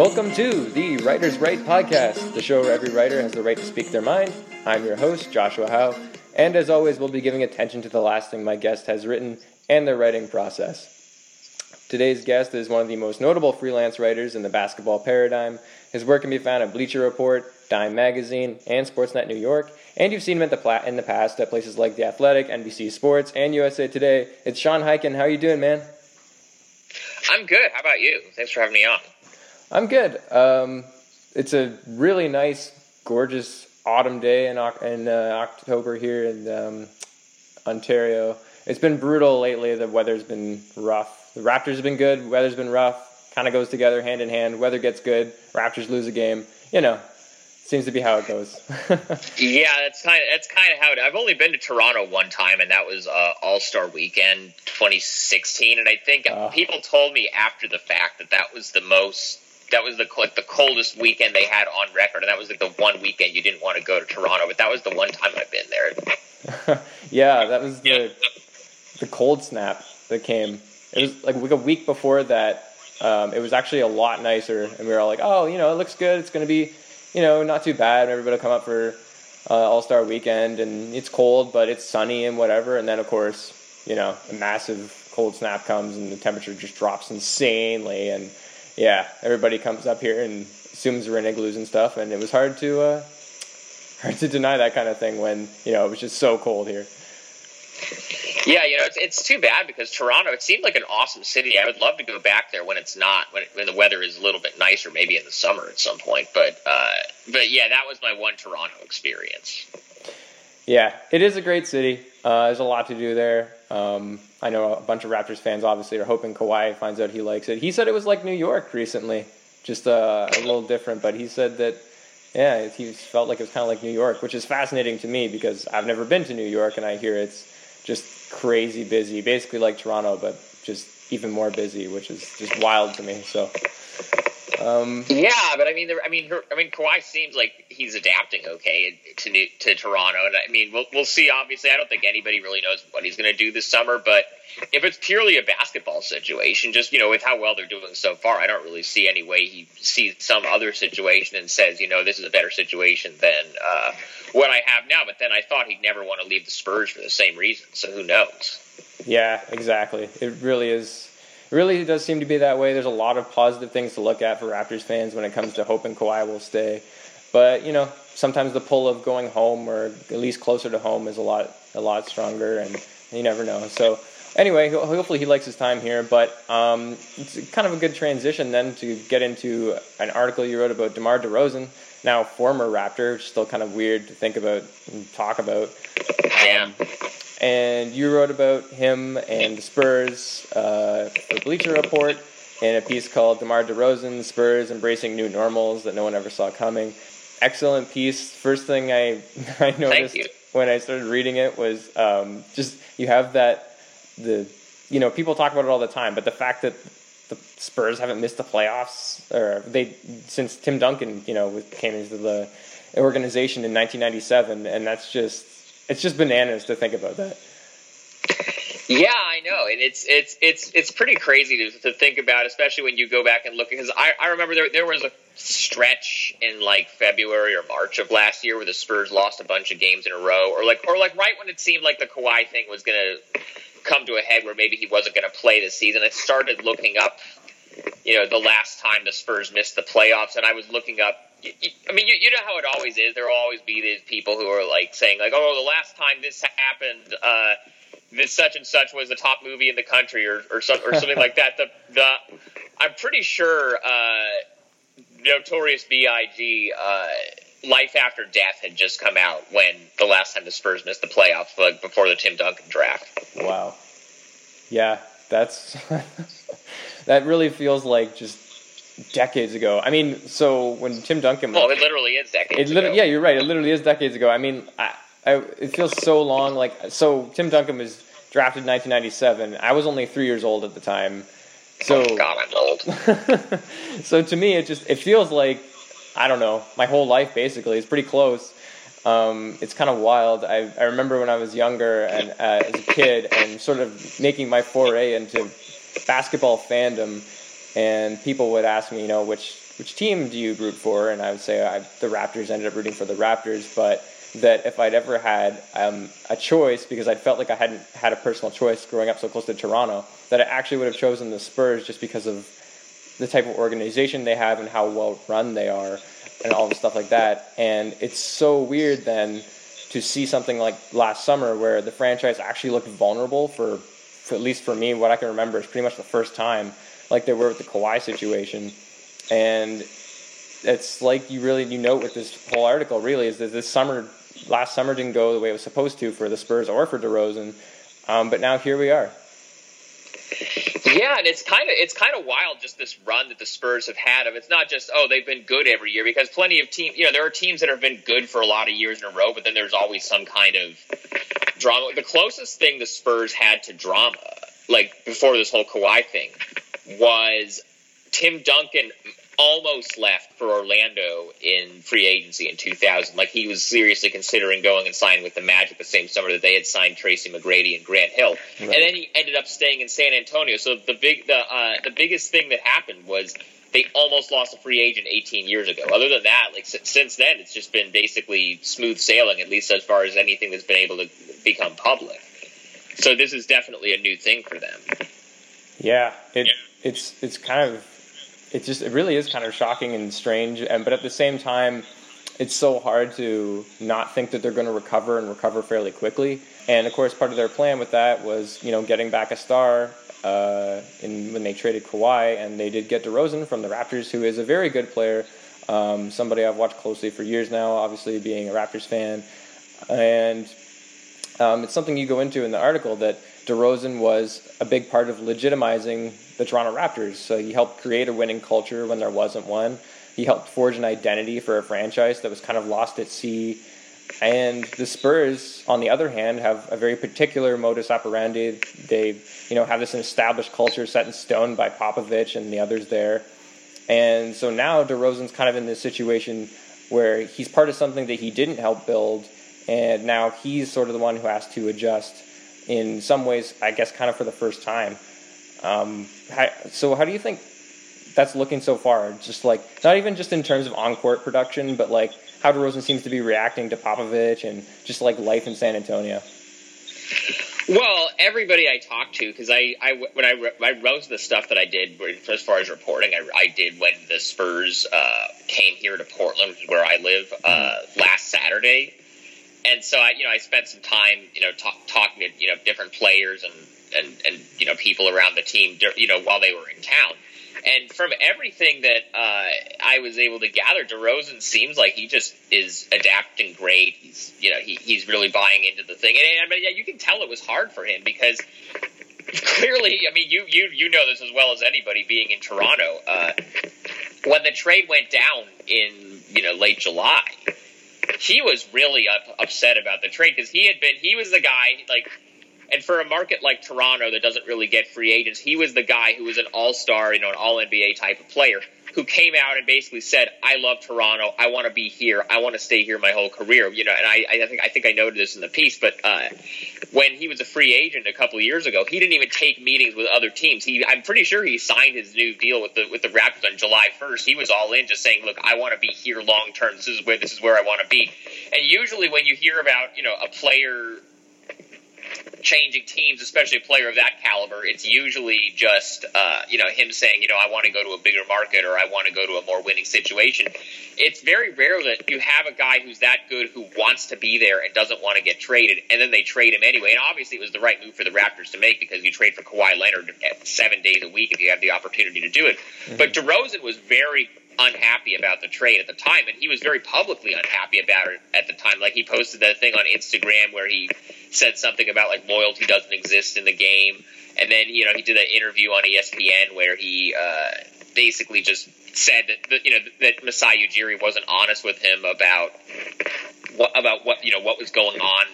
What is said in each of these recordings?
Welcome to the Writer's Right podcast, the show where every writer has the right to speak their mind. I'm your host, Joshua Howe, and as always, we'll be giving attention to the last thing my guest has written and their writing process. Today's guest is one of the most notable freelance writers in the basketball paradigm. His work can be found at Bleacher Report, Dime Magazine, and Sportsnet New York, and you've seen him at the in the past at places like The Athletic, NBC Sports, and USA Today. It's Sean Highkin. How are you doing, man? I'm good. How about you? Thanks for having me on. I'm good. Um, it's a really nice, gorgeous autumn day in, in uh, October here in um, Ontario. It's been brutal lately. The weather's been rough. The Raptors have been good. Weather's been rough. Kind of goes together hand in hand. Weather gets good. Raptors lose a game. You know, seems to be how it goes. yeah, that's kind of that's kind of how it. I've only been to Toronto one time, and that was uh, All Star Weekend 2016. And I think uh, people told me after the fact that that was the most that was the like the coldest weekend they had on record, and that was like the one weekend you didn't want to go to Toronto. But that was the one time I've been there. yeah, that was the yeah. the cold snap that came. It was like a week before that. Um, it was actually a lot nicer, and we were all like, "Oh, you know, it looks good. It's going to be you know, not too bad. And Everybody will come up for uh, All Star Weekend, and it's cold, but it's sunny and whatever. And then, of course, you know, a massive cold snap comes, and the temperature just drops insanely. And yeah, everybody comes up here and assumes we're in igloos and stuff. And it was hard to uh, hard to deny that kind of thing when you know it was just so cold here. Yeah, you know, it's, it's too bad because Toronto, it seemed like an awesome city. I would love to go back there when it's not, when, when the weather is a little bit nicer, maybe in the summer at some point. But, uh, but yeah, that was my one Toronto experience. Yeah, it is a great city. Uh, there's a lot to do there. Um, I know a bunch of Raptors fans obviously are hoping Kawhi finds out he likes it. He said it was like New York recently, just uh, a little different. But he said that, yeah, he felt like it was kind of like New York, which is fascinating to me because I've never been to New York and I hear it's just crazy busy, basically like Toronto, but just even more busy, which is just wild to me. So. Um, yeah, but I mean, there, I mean, her, I mean, Kawhi seems like he's adapting okay to New, to Toronto, and I mean, we'll we'll see. Obviously, I don't think anybody really knows what he's going to do this summer, but if it's purely a basketball situation, just you know, with how well they're doing so far, I don't really see any way he sees some other situation and says, you know, this is a better situation than uh, what I have now. But then I thought he'd never want to leave the Spurs for the same reason. So who knows? Yeah, exactly. It really is. It really does seem to be that way. There's a lot of positive things to look at for Raptors fans when it comes to hoping Kawhi will stay. But you know, sometimes the pull of going home or at least closer to home is a lot a lot stronger, and you never know. So anyway, hopefully he likes his time here. But um, it's kind of a good transition then to get into an article you wrote about DeMar DeRozan now former Raptor, still kind of weird to think about and talk about. Um, and you wrote about him and the Spurs uh, for Bleacher Report in a piece called DeMar DeRozan, Spurs Embracing New Normals That No One Ever Saw Coming. Excellent piece. First thing I, I noticed when I started reading it was um, just you have that, the, you know, people talk about it all the time, but the fact that the Spurs haven't missed the playoffs, or they since Tim Duncan, you know, came into the organization in 1997, and that's just it's just bananas to think about that. Yeah, I know, and it's it's it's it's pretty crazy to, to think about, especially when you go back and look. Because I, I remember there there was a stretch in like February or March of last year where the Spurs lost a bunch of games in a row, or like or like right when it seemed like the Kawhi thing was gonna come to a head where maybe he wasn't to play this season. I started looking up, you know, the last time the Spurs missed the playoffs, and I was looking up. I mean, you, you know how it always is. There will always be these people who are like saying, like, "Oh, the last time this happened, uh, this such and such was the top movie in the country," or or, some, or something like that. The the I'm pretty sure uh, Notorious B.I.G. Uh, Life After Death had just come out when the last time the Spurs missed the playoffs, like before the Tim Duncan draft. Wow. Yeah, that's that really feels like just decades ago. I mean, so when Tim Duncan, well, it literally is decades. It ago. Yeah, you're right. It literally is decades ago. I mean, I, I, it feels so long. Like so, Tim Duncan was drafted in 1997. I was only three years old at the time. So oh God, I'm old. so to me, it just it feels like I don't know, my whole life basically. It's pretty close. Um, it's kind of wild. I, I remember when I was younger and uh, as a kid and sort of making my foray into basketball fandom. And people would ask me, you know, which which team do you root for? And I would say I, the Raptors. Ended up rooting for the Raptors, but that if I'd ever had um, a choice, because I felt like I hadn't had a personal choice growing up so close to Toronto, that I actually would have chosen the Spurs just because of the type of organization they have and how well run they are, and all the stuff like that. And it's so weird then to see something like last summer where the franchise actually looked vulnerable for, for at least for me, what I can remember is pretty much the first time, like they were with the Kawhi situation, and it's like you really you note with this whole article really is that this summer last summer didn't go the way it was supposed to for the Spurs or for DeRozan, um, but now here we are. Yeah, and it's kind of it's kind of wild just this run that the Spurs have had. Of it's not just oh they've been good every year because plenty of teams you know there are teams that have been good for a lot of years in a row, but then there's always some kind of drama. The closest thing the Spurs had to drama, like before this whole Kawhi thing, was Tim Duncan almost left for Orlando in free agency in 2000. Like he was seriously considering going and signing with the Magic the same summer that they had signed Tracy McGrady and Grant Hill, right. and then he ended up staying in San Antonio. So the big the uh, the biggest thing that happened was they almost lost a free agent 18 years ago. Other than that, like since then, it's just been basically smooth sailing, at least as far as anything that's been able to become public. So this is definitely a new thing for them. Yeah, it, yeah. It's it's kind of it just it really is kind of shocking and strange and but at the same time it's so hard to not think that they're going to recover and recover fairly quickly. And of course part of their plan with that was you know getting back a star uh, in when they traded Kawhi and they did get DeRozan from the Raptors who is a very good player um, somebody I've watched closely for years now obviously being a Raptors fan. And um, it's something you go into in the article that DeRozan was a big part of legitimizing the Toronto Raptors. So he helped create a winning culture when there wasn't one. He helped forge an identity for a franchise that was kind of lost at sea. And the Spurs, on the other hand, have a very particular modus operandi. They, you know, have this established culture set in stone by Popovich and the others there. And so now DeRozan's kind of in this situation where he's part of something that he didn't help build, and now he's sort of the one who has to adjust in some ways, I guess, kind of for the first time. Um, how, so, how do you think that's looking so far? Just like not even just in terms of on-court production, but like how DeRozan seems to be reacting to Popovich and just like life in San Antonio. Well, everybody I talked to, because I, I, when I, I wrote the stuff that I did as far as reporting, I, I did when the Spurs uh, came here to Portland, where I live, uh, mm-hmm. last Saturday and so I, you know, I spent some time, you know, talk, talking to you know different players and and and you know people around the team, you know, while they were in town. And from everything that uh, I was able to gather, DeRozan seems like he just is adapting great. He's, you know, he, he's really buying into the thing, and, I mean, yeah, you can tell it was hard for him because clearly, I mean, you you you know this as well as anybody being in Toronto. Uh, when the trade went down in you know late July, he was really up, upset about the trade because he had been he was the guy like and for a market like Toronto that doesn't really get free agents, he was the guy who was an all star, you know, an all NBA type of player who came out and basically said, "I love Toronto. I want to be here. I want to stay here my whole career." You know, and I, I think I think I noted this in the piece, but uh, when he was a free agent a couple of years ago, he didn't even take meetings with other teams. He, I'm pretty sure he signed his new deal with the with the Raptors on July 1st. He was all in, just saying, "Look, I want to be here long term. This is where this is where I want to be." And usually, when you hear about you know a player changing teams, especially a player of that caliber, it's usually just uh, you know him saying, you know, I want to go to a bigger market or I want to go to a more winning situation. It's very rare that you have a guy who's that good who wants to be there and doesn't want to get traded, and then they trade him anyway. And obviously, it was the right move for the Raptors to make because you trade for Kawhi Leonard seven days a week if you have the opportunity to do it. Mm-hmm. But DeRozan was very unhappy about the trade at the time, and he was very publicly unhappy about it at the time. Like he posted that thing on Instagram where he said something about like loyalty doesn't exist in the game, and then you know he did an interview on ESPN where he uh, basically just said that you know that Masai Ujiri wasn't honest with him about what about what you know what was going on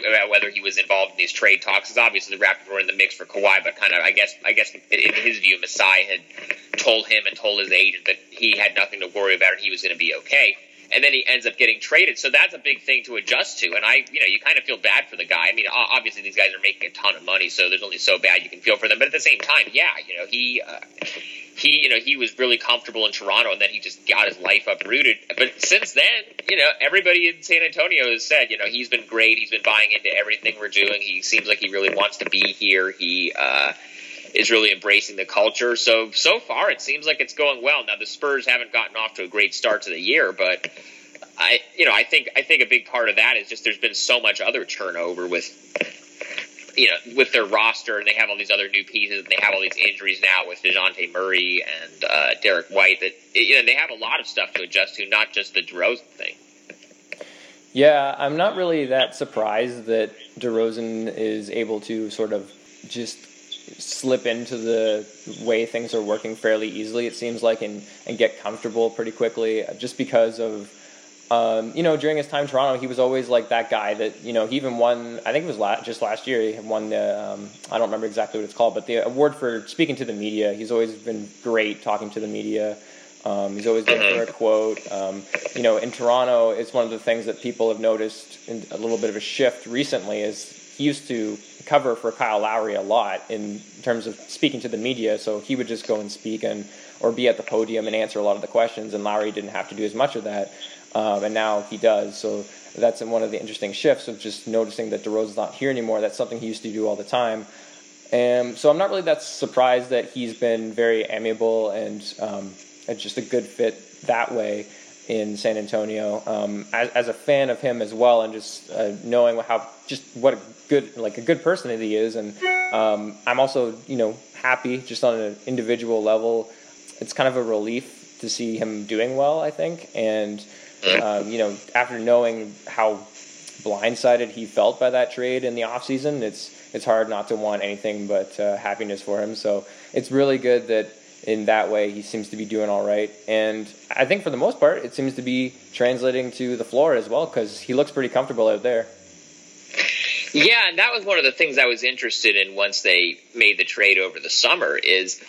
about whether he was involved in these trade talks. Because obviously the Raptors were in the mix for Kawhi, but kind of I guess I guess in his view, Masai had told him and told his agent that he had nothing to worry about and he was going to be okay. And then he ends up getting traded. So that's a big thing to adjust to. And I, you know, you kind of feel bad for the guy. I mean, obviously these guys are making a ton of money, so there's only so bad you can feel for them. But at the same time, yeah, you know, he, uh, he, you know, he was really comfortable in Toronto, and then he just got his life uprooted. But since then, you know, everybody in San Antonio has said, you know, he's been great. He's been buying into everything we're doing. He seems like he really wants to be here. He uh, is really embracing the culture. So so far, it seems like it's going well. Now the Spurs haven't gotten off to a great start to the year, but I, you know, I think I think a big part of that is just there's been so much other turnover with you know, with their roster, and they have all these other new pieces, and they have all these injuries now with Dejounte Murray and uh, Derrick White. That you know, they have a lot of stuff to adjust to, not just the DeRozan thing. Yeah, I'm not really that surprised that DeRozan is able to sort of just slip into the way things are working fairly easily. It seems like and and get comfortable pretty quickly, just because of um, you know, during his time in Toronto, he was always like that guy that you know he even won. I think it was la- just last year he won the. Um, I don't remember exactly what it's called, but the award for speaking to the media. He's always been great talking to the media. Um, he's always good for a quote. Um, you know, in Toronto, it's one of the things that people have noticed in a little bit of a shift recently. Is he used to cover for Kyle Lowry a lot in terms of speaking to the media, so he would just go and speak and or be at the podium and answer a lot of the questions, and Lowry didn't have to do as much of that um, and now he does. So that's one of the interesting shifts of just noticing that DeRozan's not here anymore. That's something he used to do all the time. And so I'm not really that surprised that he's been very amiable and, um, just a good fit that way in San Antonio. Um, as, as, a fan of him as well, and just uh, knowing how just what a good like a good person he is, and um, I'm also you know happy just on an individual level. It's kind of a relief to see him doing well, I think, and um, you know, after knowing how blindsided he felt by that trade in the offseason, it's it's hard not to want anything but uh, happiness for him. So it's really good that in that way he seems to be doing all right. And I think for the most part, it seems to be translating to the floor as well because he looks pretty comfortable out there. Yeah, and that was one of the things I was interested in once they made the trade over the summer is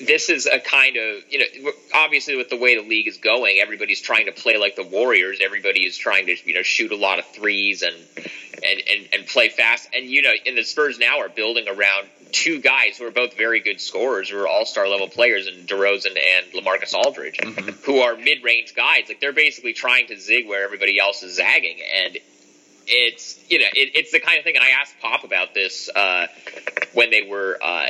this is a kind of you know obviously with the way the league is going everybody's trying to play like the warriors. Everybody is trying to you know shoot a lot of threes and and and, and play fast. And you know and the spurs now are building around two guys who are both very good scorers who are all-star level players in DeRozan and LaMarcus Aldridge mm-hmm. who are mid-range guys. Like they're basically trying to zig where everybody else is zagging. And it's you know it, it's the kind of thing and I asked Pop about this uh, when they were uh,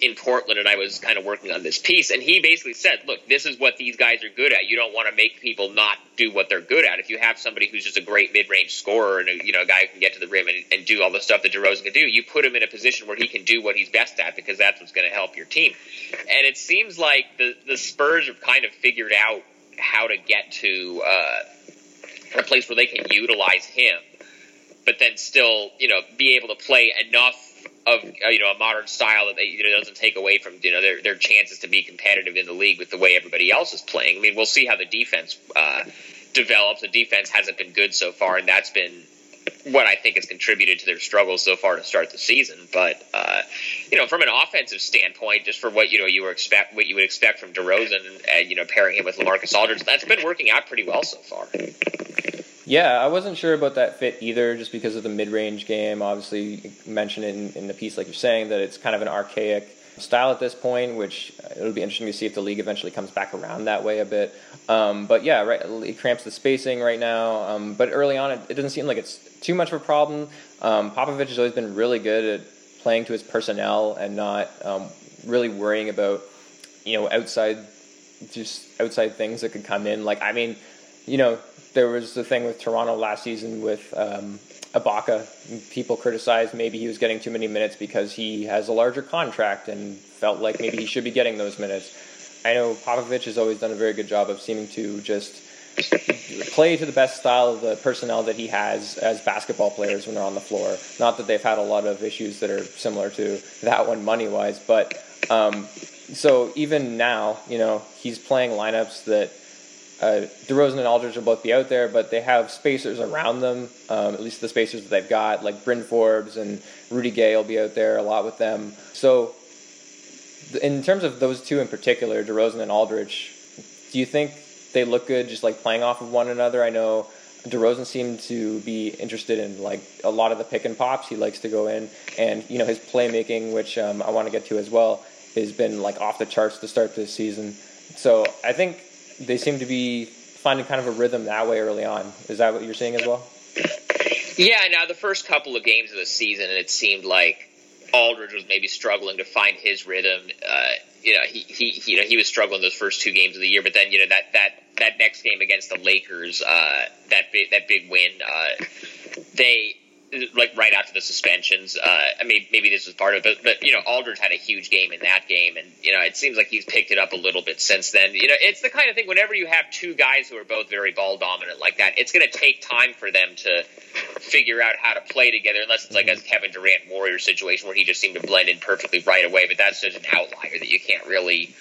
in Portland and I was kind of working on this piece and he basically said look this is what these guys are good at. You don't want to make people not do what they're good at. If you have somebody who's just a great mid-range scorer and a, you know a guy who can get to the rim and, and do all the stuff that DeRozan can do you put him in a position where he can do what he's best at because that's what's going to help your team. And it seems like the the Spurs have kind of figured out how to get to uh, a place where they can utilize him but then still, you know, be able to play enough of you know a modern style that they, you know, doesn't take away from you know their their chances to be competitive in the league with the way everybody else is playing. I mean, we'll see how the defense uh, develops. The defense hasn't been good so far, and that's been what I think has contributed to their struggles so far to start the season. But uh, you know, from an offensive standpoint, just for what you know you were expect what you would expect from DeRozan, and you know pairing him with LaMarcus Aldridge, that's been working out pretty well so far. Yeah, I wasn't sure about that fit either, just because of the mid-range game. Obviously, you mentioned in, in the piece, like you're saying, that it's kind of an archaic style at this point, which it'll be interesting to see if the league eventually comes back around that way a bit. Um, but yeah, right, it cramps the spacing right now. Um, but early on, it, it, doesn't seem like it's too much of a problem. Um, Popovich has always been really good at playing to his personnel and not um, really worrying about you know outside just outside things that could come in. Like I mean, you know, there was the thing with Toronto last season with um, Ibaka. People criticized maybe he was getting too many minutes because he has a larger contract and felt like maybe he should be getting those minutes. I know Popovich has always done a very good job of seeming to just play to the best style of the personnel that he has as basketball players when they're on the floor. Not that they've had a lot of issues that are similar to that one money wise, but um, so even now, you know, he's playing lineups that uh, DeRozan and Aldridge will both be out there, but they have spacers around them. Um, at least the spacers that they've got, like Bryn Forbes and Rudy Gay, will be out there a lot with them. So, in terms of those two in particular, DeRozan and Aldridge, do you think they look good just like playing off of one another? I know DeRozan seemed to be interested in like a lot of the pick and pops. He likes to go in, and you know his playmaking, which um, I want to get to as well has been like off the charts to start this season. So I think they seem to be finding kind of a rhythm that way early on. Is that what you're seeing as well? Yeah. Now the first couple of games of the season, it seemed like Aldridge was maybe struggling to find his rhythm. Uh, you know, he, he, you know, he was struggling those first two games of the year, but then, you know, that, that, that next game against the Lakers, uh, that big, that big win, uh, they, like right after the suspensions. Uh, I mean, maybe this was part of it, but, but you know, Aldridge had a huge game in that game, and you know, it seems like he's picked it up a little bit since then. You know, it's the kind of thing. Whenever you have two guys who are both very ball dominant like that, it's going to take time for them to figure out how to play together. Unless it's like a Kevin Durant Warrior situation where he just seemed to blend in perfectly right away. But that's just an outlier that you can't really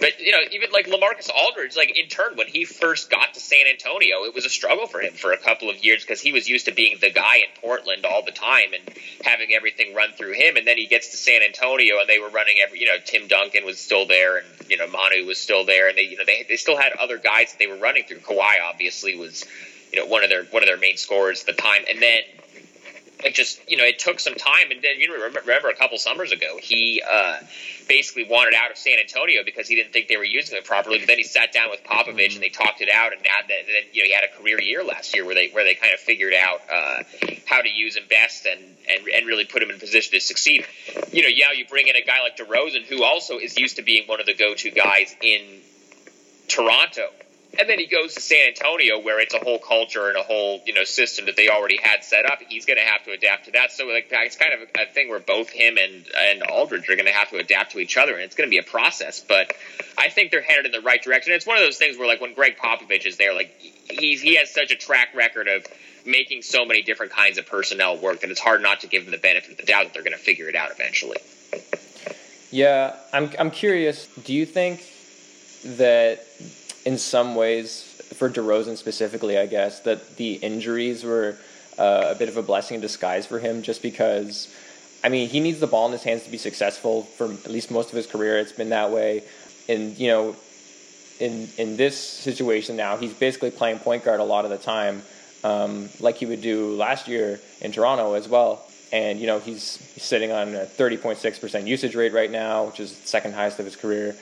but you know, even like Lamarcus Aldridge, like in turn, when he first got to San Antonio, it was a struggle for him for a couple of years because he was used to being the guy in Portland all the time and having everything run through him. And then he gets to San Antonio, and they were running every. You know, Tim Duncan was still there, and you know Manu was still there, and they you know they they still had other guys that they were running through. Kawhi obviously was you know one of their one of their main scorers at the time, and then it just you know it took some time. And then you remember, remember a couple summers ago he uh, basically wanted out of San Antonio because he didn't think they were using it properly. But then he sat down with Popovich and they talked it out. And, now that, then you know he had a career year last year where they where they kind of figured out uh, how to use him best and, and and really put him in position to succeed. You know yeah you bring in a guy like DeRozan who also is used to being one of the go-to guys in Toronto and then he goes to San Antonio, where it's a whole culture and a whole you know system that they already had set up. He's going to have to adapt to that. So like it's kind of a, thing where both him and and Aldridge are going to have to adapt to each other, and it's going to be a process. But I think they're headed in the right direction. It's one of those things where like when Gregg Popovich is there, like he's he has such a track record of making so many different kinds of personnel work that it's hard not to give them the benefit of the doubt that they're going to figure it out eventually. Yeah, I'm I'm curious. Do you think that in some ways, for DeRozan specifically, I guess, that the injuries were uh, a bit of a blessing in disguise for him just because, I mean, he needs the ball in his hands to be successful for at least most of his career. It's been that way. And, you know, in, in this situation now, he's basically playing point guard a lot of the time, um, like he would do last year in Toronto as well. And, you know, he's, sitting on a 30.6% usage rate right now, which is second highest of his career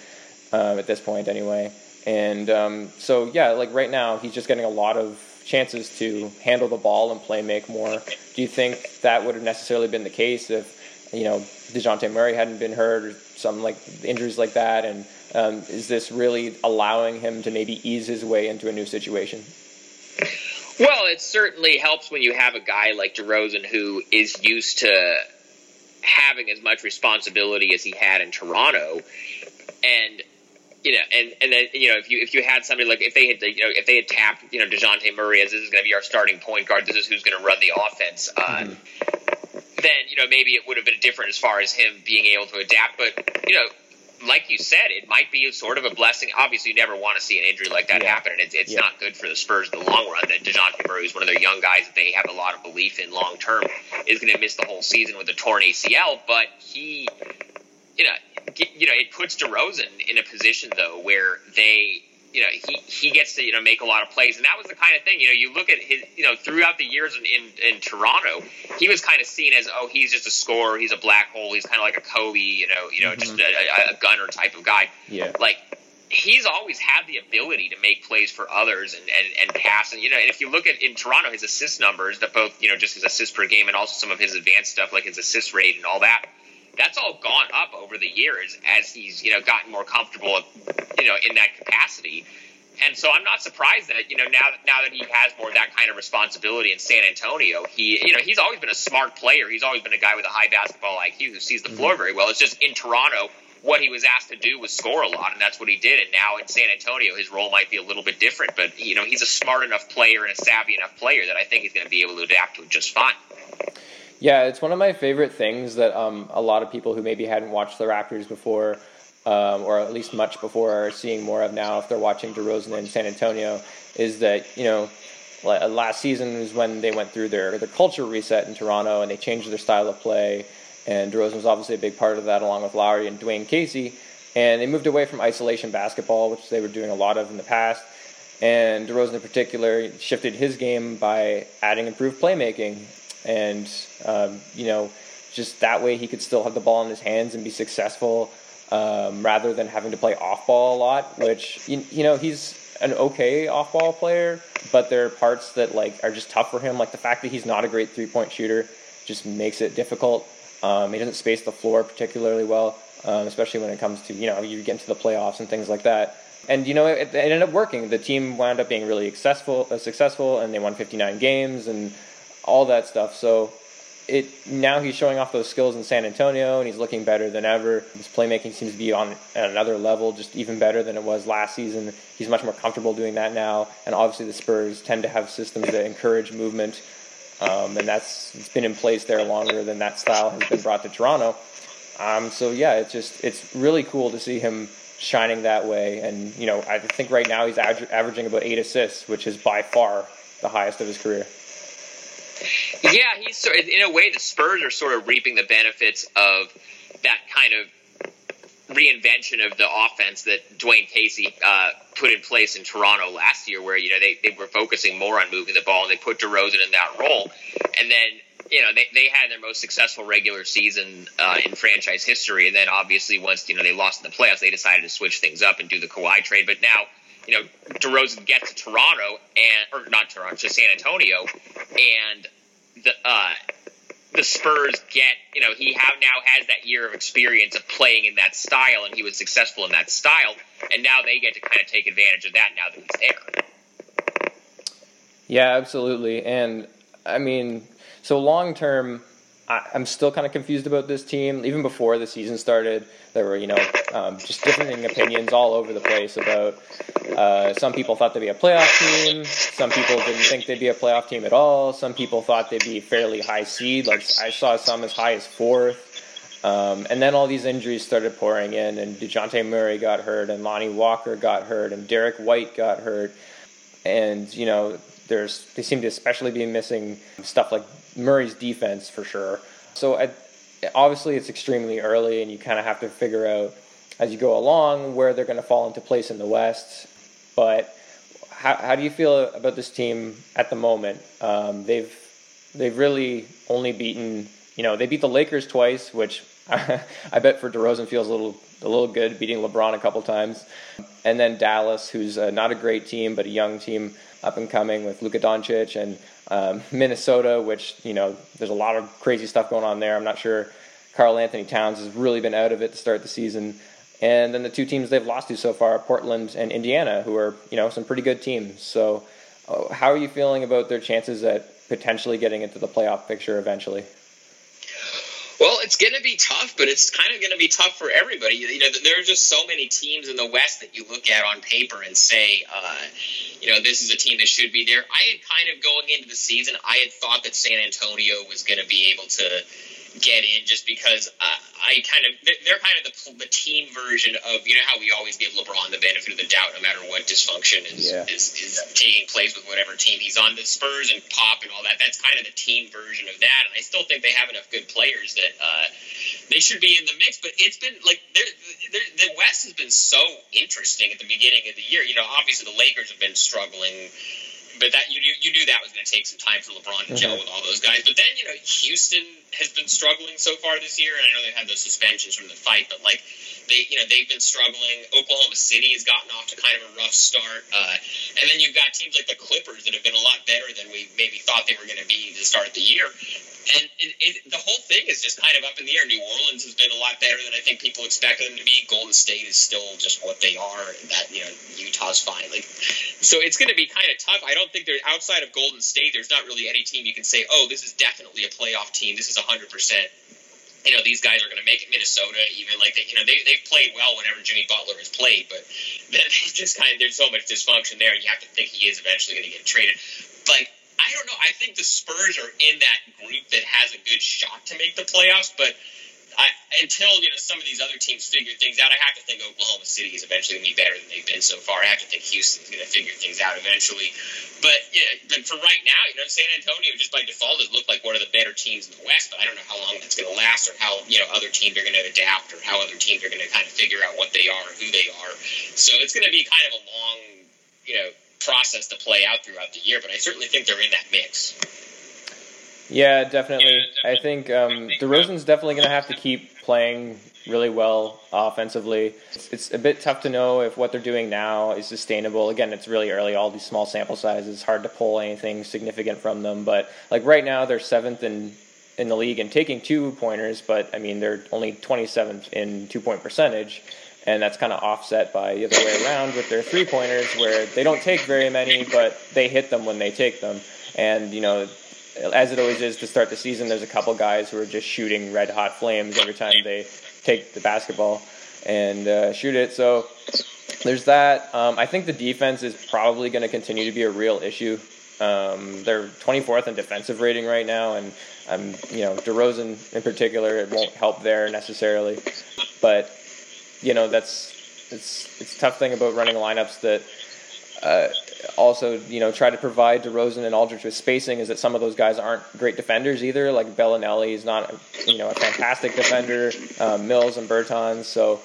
uh, at this point, anyway. And um, so, yeah, like right now, he's just getting a lot of chances to handle the ball and play make more. Do you think that would have necessarily been the case if, you know, DeJounte Murray hadn't been hurt or some like injuries like that? And um, is this really allowing him to maybe ease his way into a new situation? Well, it certainly helps when you have a guy like DeRozan who is used to having as much responsibility as he had in Toronto. And you know, and and then you know if you if you had somebody like if they had you know if they had tapped you know Dejounte Murray as this is going to be our starting point guard, this is who's going to run the offense. Uh, mm-hmm. Then you know maybe it would have been different as far as him being able to adapt. But you know, like you said, it might be sort of a blessing. Obviously, you never want to see an injury like that yeah. happen, and it's, it's yeah. not good for the Spurs in the long run. That Dejounte Murray is one of their young guys that they have a lot of belief in long term is going to miss the whole season with a torn ACL, but he, you know you know, it puts DeRozan in a position though where they, you know, he, he gets to you know make a lot of plays, and that was the kind of thing. You know, you look at his, you know, throughout the years in in, in Toronto, he was kind of seen as oh, he's just a scorer, he's a black hole, he's kind of like a Kobe, you know, you know, mm-hmm. just a, a gunner type of guy. Yeah, like he's always had the ability to make plays for others and, and, and pass. And, you know, and if you look at in Toronto, his assist numbers, that both, you know, just his assists per game and also some of his advanced stuff like his assist rate and all that, that's all gone up over the years as he's you know gotten more comfortable you know in that capacity. And so I'm not surprised that you know now now that he has more of that kind of responsibility in San Antonio, he you know he's always been a smart player. He's always been a guy with a high basketball IQ who sees the floor mm-hmm. very well. It's just in Toronto, what he was asked to do was score a lot, and that's what he did. And now in San Antonio, his role might be a little bit different, but you know he's a smart enough player and a savvy enough player that I think he's going to be able to adapt to it just fine. Yeah, it's one of my favorite things that um, a lot of people who maybe hadn't watched the Raptors before, um, or at least much before, are seeing more of now if they're watching DeRozan in San Antonio, is that you know last season was when they went through their their culture reset in Toronto and they changed their style of play, and DeRozan was obviously a big part of that along with Lowry and Dwane Casey, and they moved away from isolation basketball, which they were doing a lot of in the past. And DeRozan in particular shifted his game by adding improved playmaking and um, you know, just that way he could still have the ball in his hands and be successful. um, rather than having to play off ball a lot. Which you, you know he's an okay off ball player, but there are parts that like are just tough for him. Like the fact that he's not a great three point shooter just makes it difficult. Um, he doesn't space the floor particularly well, um, especially when it comes to you know you get into the playoffs and things like that. And you know it, it ended up working. The team wound up being really successful, uh, successful, and they won 59 games and all that stuff. So it now he's showing off those skills in San Antonio, and he's looking better than ever. His playmaking seems to be on another level, just even better than it was last season. He's much more comfortable doing that now, and obviously the Spurs tend to have systems that encourage movement, um, and that's it's been in place there longer than that style has been brought to Toronto. Um, so yeah, it's just it's really cool to see him shining that way, and you know I think right now he's averaging about eight assists, which is by far the highest of his career. Yeah, he's in a way the Spurs are sort of reaping the benefits of that kind of reinvention of the offense that Dwane Casey uh, put in place in Toronto last year, where you know they, they were focusing more on moving the ball and they put DeRozan in that role, and then you know they, they had their most successful regular season uh, in franchise history, and then obviously once you know they lost in the playoffs, they decided to switch things up and do the Kawhi trade, but now you know, DeRozan gets to Toronto and or not Toronto, to San Antonio, and the uh, the Spurs get, you know, he have now has that year of experience of playing in that style, and he was successful in that style, and now they get to kind of take advantage of that now that he's there. Yeah, absolutely, and I mean, so long term, I, am still kind of confused about this team. Even before the season started, there were you know um, just differing opinions all over the place about. Uh, some people thought they'd be a playoff team. Some people didn't think they'd be a playoff team at all. Some people thought they'd be fairly high seed. Like I saw some as high as fourth. Um, and then all these injuries started pouring in, and Dejounte Murray got hurt, and Lonnie Walker got hurt, and Derrick White got hurt, and you know there's they seem to especially be missing stuff like Murray's defense for sure. So I, obviously it's extremely early, and you kind of have to figure out as you go along where they're going to fall into place in the West. But how, how do you feel about this team at the moment? Um, they've they've really only beaten you know they beat the Lakers twice, which I, bet for DeRozan feels a little a little good beating LeBron a couple times, and then Dallas, who's uh, not a great team but a young team up and coming with Luka Doncic and um, Minnesota, which you know there's a lot of crazy stuff going on there. I'm not sure Karl-Anthony Towns has really been out of it to start the season. And then the two teams they've lost to so far, are Portland and Indiana, who are you know some pretty good teams. So, uh, how are you feeling about their chances at potentially getting into the playoff picture eventually? Well, it's going to be tough, but it's kind of going to be tough for everybody. You know, there are just so many teams in the West that you look at on paper and say, uh, you know, this is a team that should be there. I had kind of going into the season, I had thought that San Antonio was going to be able to get in just because uh, I kind of they're kind of the, the team version of you know how we always give LeBron the benefit of the doubt no matter what dysfunction is yeah. is, is taking place with whatever team he's on the Spurs and Pop and all that that's kind of the team version of that and I still think they have enough good players that uh, they should be in the mix but it's been like they're, they're, the West has been so interesting at the beginning of the year you know obviously the Lakers have been struggling but that you, you knew that was going to take some time for LeBron to mm-hmm. gel with all those guys. But then you know Houston has been struggling so far this year, and I know they've had those suspensions from the fight, but like they you know they've been struggling. Oklahoma City has gotten off to kind of a rough start, uh, and then you've got teams like the Clippers that have been a lot better than we maybe thought they were going to be to start the year. And it, it, the whole thing is just kind of up in the air. New Orleans has been a lot better than I think people expected them to be. Golden State is still just what they are. That you know Utah's fine. Like, so it's going to be kind of tough. I don't think there's outside of Golden State. There's not really any team you can say, oh, this is definitely a playoff team. This is hundred percent you know these guys are going to make it. Minnesota, even like they, you know they they've played well whenever Jimmy Butler has played, but they just kind of there's so much dysfunction there, and you have to think he is eventually going to get traded. But I don't know. I think the Spurs are in that group that has a good shot to make the playoffs, but I, until you know some of these other teams figure things out, I have to think Oklahoma City is eventually going to be better than they've been so far. I have to think Houston's going to figure things out eventually. But yeah, but for right now, you know, San Antonio just by default has looked like one of the better teams in the West. But I don't know how long that's going to last, or how you know other teams are going to adapt, or how other teams are going to kind of figure out what they are, who they are. So it's going to be kind of a long, you know process to play out throughout the year, but I certainly think they're in that mix. Yeah, definitely. I think um, DeRozan's definitely going to have to keep playing really well offensively. It's, it's, a bit tough to know if what they're doing now is sustainable. Again, it's really early, all these small sample sizes. It's hard to pull anything significant from them. But like right now, they're seventh in in the league and taking two pointers, but I mean they're only 27th in two point percentage. And that's kind of offset by the other way around with their three pointers, where they don't take very many, but they hit them when they take them. And you know, as it always is to start the season, there's a couple guys who are just shooting red hot flames every time they take the basketball and uh, shoot it. So there's that. Um, I think the defense is probably going to continue to be a real issue. Um, they're 24th in defensive rating right now, and um, you know DeRozan in particular, it won't help there necessarily. But you know that's it's it's a tough thing about running lineups that uh, also, you know, try to provide DeRozan and Aldridge with spacing is that some of those guys aren't great defenders either. Like Belinelli is not, you know, a fantastic defender. Um, Mills and Bertans. So,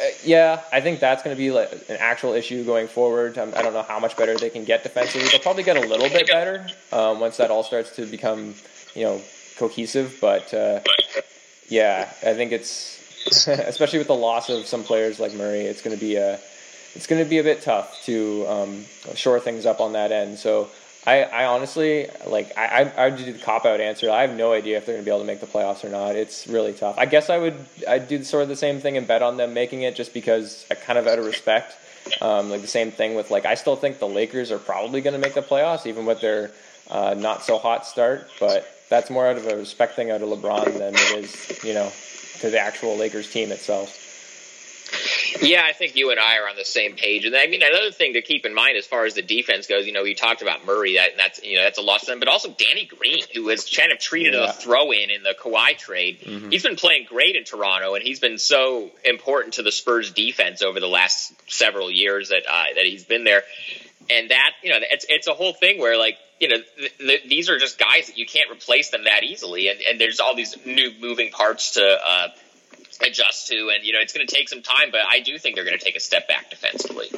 uh, yeah, I think that's going to be like an actual issue going forward. Um, I don't know how much better they can get defensively. They'll probably get a little bit better um, once that all starts to become, you know, cohesive. But uh, yeah, I think it's especially with the loss of some players like Murray, it's going to be a it's going to be a bit tough to um, shore things up on that end. So I, I honestly like I I would do the cop out answer. I have no idea if they're going to be able to make the playoffs or not. It's really tough. I guess I would I'd do sort of the same thing and bet on them making it just because I kind of out of respect. Um, like the same thing with like I still think the Lakers are probably going to make the playoffs even with their uh, not so hot start. But that's more out of a respect thing out of LeBron than it is you know to the actual Lakers team itself. Yeah, I think you and I are on the same page. And I mean, another thing to keep in mind as far as the defense goes, you know, we talked about Murray, that that's you know that's a loss to them, but also Danny Green, who was kind of treated yeah. as a throw in in the Kawhi trade. Mm-hmm. He's been playing great in Toronto, and he's been so important to the Spurs defense over the last several years that uh, that he's been there. And that you know, it's it's a whole thing where like you know, th- th- these are just guys that you can't replace them that easily, and, and there's all these new moving parts to uh, adjust to, and you know it's going to take some time, but I do think they're going to take a step back defensively.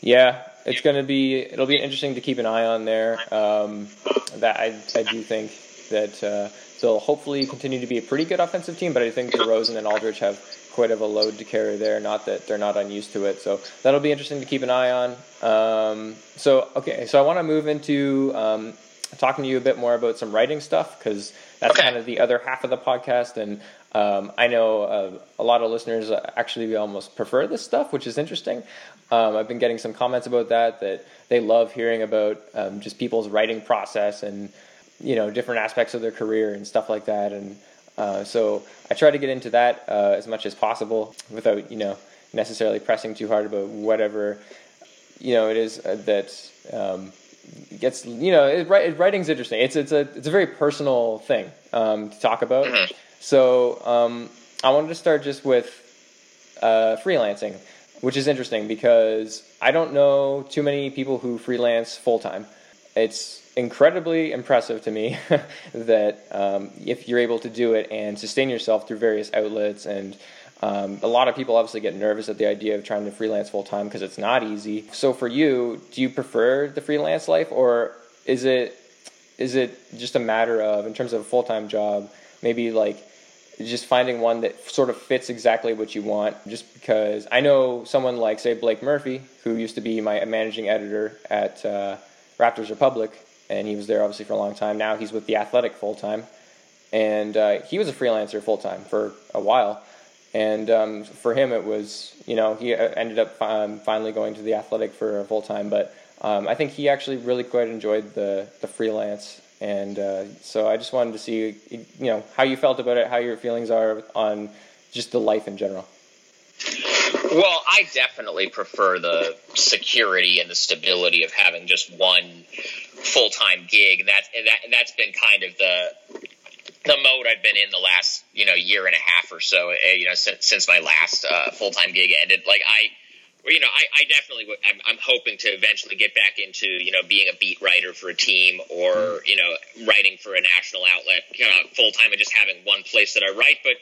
Yeah, it's going to be it'll be interesting to keep an eye on there. Um, that I I do think that uh, they'll hopefully continue to be a pretty good offensive team, but I think DeRozan and Aldridge have quite of a load to carry there. Not that they're not unused to it, so that'll be interesting to keep an eye on. Um, so okay, so I want to move into um, talking to you a bit more about some writing stuff because that's okay. kind of the other half of the podcast, and um, I know uh, a lot of listeners actually almost prefer this stuff, which is interesting. Um, I've been getting some comments about that that they love hearing about um, just people's writing process and you know different aspects of their career and stuff like that. And uh, so I try to get into that uh, as much as possible without you know necessarily pressing too hard about whatever you know it is uh, that um, gets you know it, writing's interesting. It's it's a it's a very personal thing um, to talk about. So um, I wanted to start just with uh, freelancing, which is interesting because I don't know too many people who freelance full time. It's incredibly impressive to me that um, if you're able to do it and sustain yourself through various outlets and um, a lot of people obviously get nervous at the idea of trying to freelance full time because it's not easy. So for you, do you prefer the freelance life, or is it is it just a matter of in terms of a full time job, maybe like just finding one that sort of fits exactly what you want. Just because I know someone like, say, Blake Murphy, who used to be my managing editor at uh, Raptors Republic, and he was there obviously for a long time. Now he's with the Athletic full time, and uh, he was a freelancer full time for a while. And um, for him, it was you know he uh, ended up um, finally going to the Athletic for full time, but um, I think he actually really quite enjoyed the the freelance and uh, so I just wanted to see, you know, how you felt about it, how your feelings are on just the life in general. Well, I definitely prefer the security and the stability of having just one full time gig, and that's and that and that's been kind of the the mode I've been in the last you know year and a half or so. Eh, you know, since, since my last uh, full time gig ended, like I you know, I, I definitely would. I'm, I'm, hoping to eventually get back into, you know, being a beat writer for a team or, mm. you know, writing for a national outlet, you know, full time and just having one place that I write. But,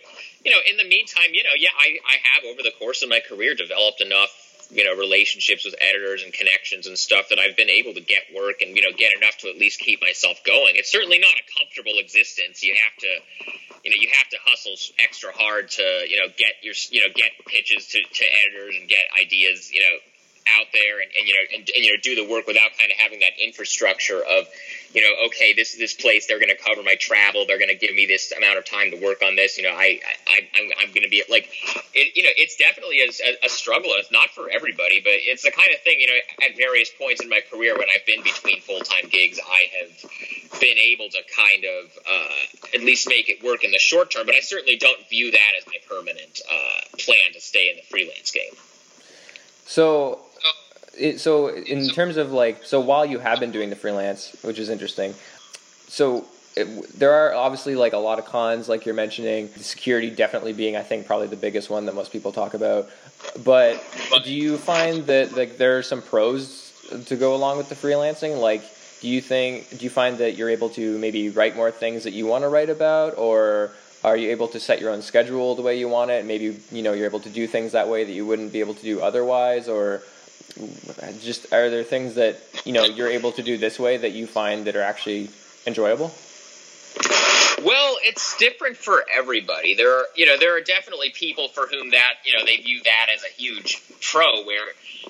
you know, in the meantime, you know, yeah, I, I have over the course of my career developed enough you know relationships with editors and connections and stuff that I've been able to get work and you know get enough to at least keep myself going. It's certainly not a comfortable existence. You have to you know you have to hustle extra hard to you know get your you know get pitches to, to editors and get ideas you know out there and, and you know and, and, you know do the work without kind of having that infrastructure of you know okay this this place they're going to cover my travel they're going to give me this amount of time to work on this you know I, I I'm, I'm going to be like it, you know it's definitely a, a, struggle it's not for everybody but it's the kind of thing you know at various points in my career when I've been between full-time gigs I have been able to kind of uh, at least make it work in the short term but I certainly don't view that as my permanent uh, plan to stay in the freelance game. So it, so in terms of like, so while you have been doing the freelance, which is interesting, so it, there are obviously like a lot of cons, like you're mentioning, security definitely being, I think, probably the biggest one that most people talk about. But do you find that like there are some pros to go along with the freelancing? Like, do you think, do you find that you're able to maybe write more things that you want to write about, or are you able to set your own schedule the way you want it? Maybe you know you're able to do things that way that you wouldn't be able to do otherwise, or just are there things that you know you're able to do this way that you find that are actually enjoyable? Well, it's different for everybody. There are, you know, there are definitely people for whom that, you know, they view that as a huge pro, where,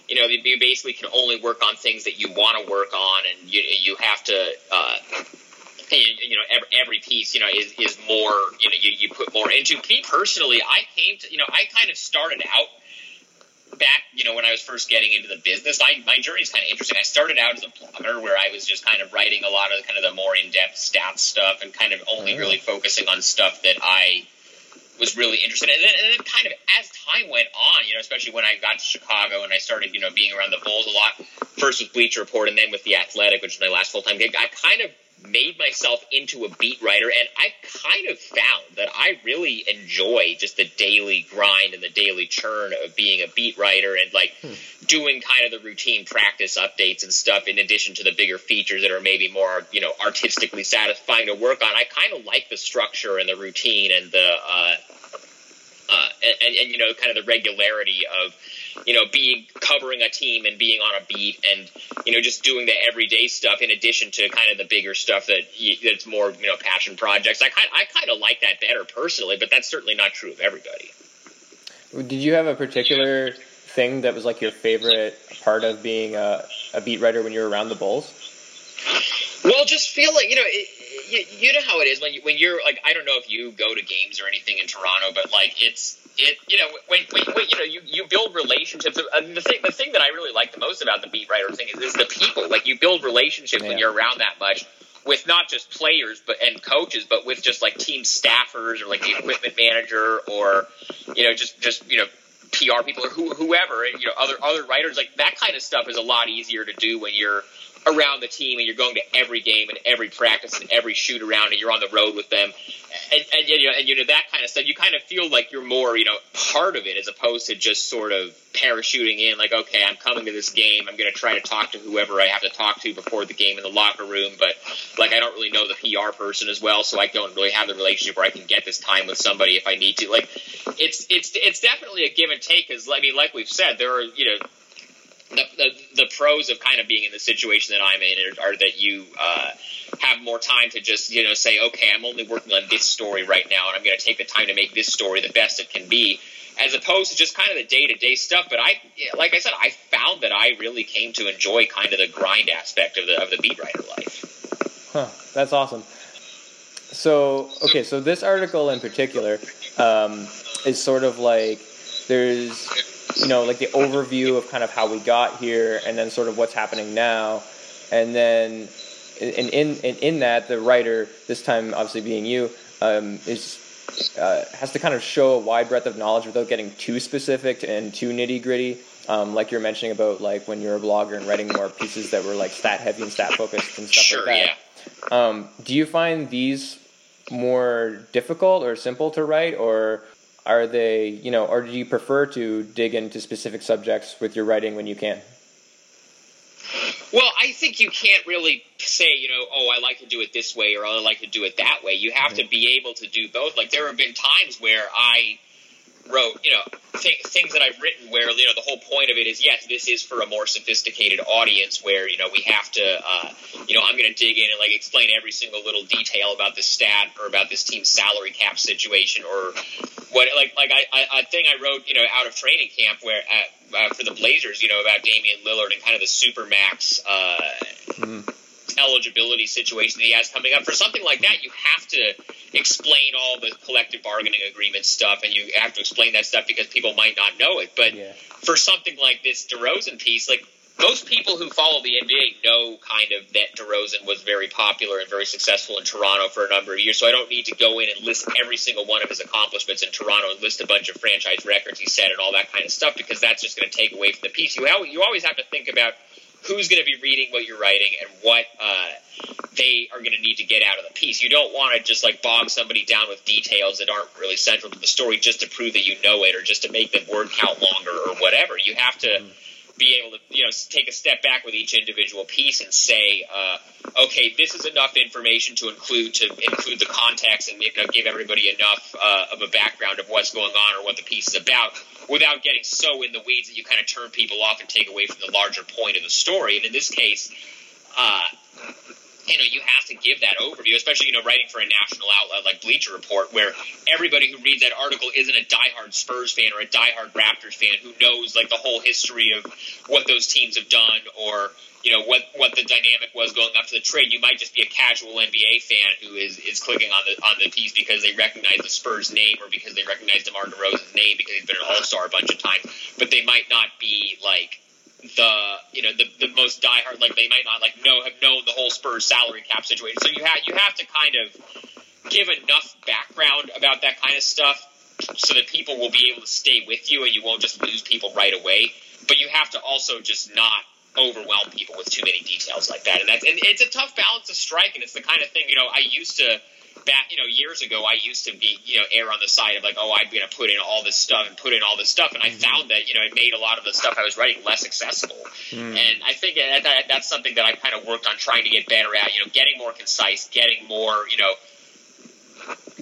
you know, you basically can only work on things that you want to work on, and you you have to, uh, you, you know, every, every piece, you know, is is more, you know, you, you put more into. Me personally, I came to, you know, I kind of started out back, you know, when I was first getting into the business, I, my journey is kind of interesting. I started out as a blogger where I was just kind of writing a lot of kind of the more in-depth stats stuff and kind of only oh. really focusing on stuff that I was really interested in. And then, and then kind of as time went on, you know, especially when I got to Chicago and I started, you know, being around the Bulls a lot, first with Bleacher Report and then with The Athletic, which was my last full-time gig, I kind of made myself into a beat writer and I kind of found that I really enjoy just the daily grind and the daily churn of being a beat writer and like hmm. doing kind of the routine practice updates and stuff in addition to the bigger features that are maybe more, you know, artistically satisfying to work on. I kind of like the structure and the routine and the uh, uh, and, and, you know kind of the regularity of you know being covering a team and being on a beat and you know just doing the everyday stuff in addition to kind of the bigger stuff that that's more you know passion projects. I kind I kind of like that better personally, but that's certainly not true of everybody. Did you have a particular thing that was like your favorite part of being a, a beat writer when you were around the Bulls? Well, just feel like you know. It, you, you know how it is when you, when you're like I don't know if you go to games or anything in Toronto, but like it's it you know when, when, when you know you, you build relationships. And uh, the thing the thing that I really like the most about the beat writer thing is, is the people. Like you build relationships yeah. when you're around that much with not just players but and coaches, but with just like team staffers or like the equipment manager or you know just just you know PR people or who, whoever you know other other writers like that kind of stuff is a lot easier to do when you're around the team and you're going to every game and every practice and every shoot around and you're on the road with them. And, and, you know and you know that kind of stuff you kind of feel like you're more you know part of it as opposed to just sort of parachuting in like okay I'm coming to this game. I'm going to try to talk to whoever I have to talk to before the game in the locker room. But like I don't really know the PR person as well so I don't really have the relationship where I can get this time with somebody if I need to. Like it's it's it's definitely a give and take because I mean like we've said there are you know the, the, pros of kind of being in the situation that I'm in are, are that you uh, have more time to just you know say, okay, I'm only working on this story right now, and I'm going to take the time to make this story the best it can be, as opposed to just kind of the day to day stuff. But I, like I said, I found that I really came to enjoy kind of the grind aspect of the of the beat writer life. Huh, that's awesome. So okay, so this article in particular um, is sort of like there's you know, like the overview of kind of how we got here, and then sort of what's happening now, and then in in in, in that the writer this time obviously being you um, is uh, has to kind of show a wide breadth of knowledge without getting too specific and too nitty gritty. Um, like you're mentioning about like when you're a blogger and writing more pieces that were like stat heavy and stat focused and stuff sure, like that. Yeah. Um, do you find these more difficult or simple to write, or are they, you know, or do you prefer to dig into specific subjects with your writing when you can? Well, I think you can't really say, you know, oh, I like to do it this way or I like to do it that way. You have mm-hmm. to be able to do both. Like there have been times where I wrote, you know, th- things that I've written where you know the whole point of it is yes, this is for a more sophisticated audience where you know we have to, uh, you know, I'm going to dig in and like explain every single little detail about this stat or about this team's salary cap situation or what, like like I, I a thing I wrote, you know, out of training camp where uh, uh, for the Blazers, you know, about Damian Lillard and kind of the supermax. Uh, mm eligibility situation that he has coming up. For something like that, you have to explain all the collective bargaining agreement stuff, and you have to explain that stuff because people might not know it. But yeah. for something like this DeRozan piece, like most people who follow the NBA know kind of that DeRozan was very popular and very successful in Toronto for a number of years. So I don't need to go in and list every single one of his accomplishments in Toronto and list a bunch of franchise records he set and all that kind of stuff because that's just going to take away from the piece. You you always have to think about who's going to be reading what you're writing and what uh, they are going to need to get out of the piece. You don't want to just like bog somebody down with details that aren't really central to the story just to prove that you know it or just to make the word count longer or whatever. You have to. Mm-hmm be able to you know take a step back with each individual piece and say, uh, okay, this is enough information to include to include the context and you know, give everybody enough uh, of a background of what's going on or what the piece is about, without getting so in the weeds that you kind of turn people off and take away from the larger point of the story. And in this case. Uh, you know, you have to give that overview, especially, you know, writing for a national outlet like Bleacher Report, where everybody who reads that article isn't a diehard Spurs fan or a diehard Raptors fan who knows, like, the whole history of what those teams have done or, you know, what, what the dynamic was going up to the trade. You might just be a casual NBA fan who is, is clicking on the, on the piece because they recognize the Spurs name or because they recognize DeMar DeRozan's name because he's been an all-star a bunch of times, but they might not be, like, the you know the, the most diehard like they might not like know have known the whole Spurs salary cap situation. So you have you have to kind of give enough background about that kind of stuff so that people will be able to stay with you and you won't just lose people right away. But you have to also just not overwhelm people with too many details like that. And that's and it's a tough balance to strike and it's the kind of thing, you know, I used to back, you know, years ago, I used to be, you know, err on the side of like, oh, I'm going to put in all this stuff and put in all this stuff, and I mm-hmm. found that, you know, it made a lot of the stuff I was writing less accessible. Mm. And I think that, that that's something that I kind of worked on trying to get better at, you know, getting more concise, getting more, you know,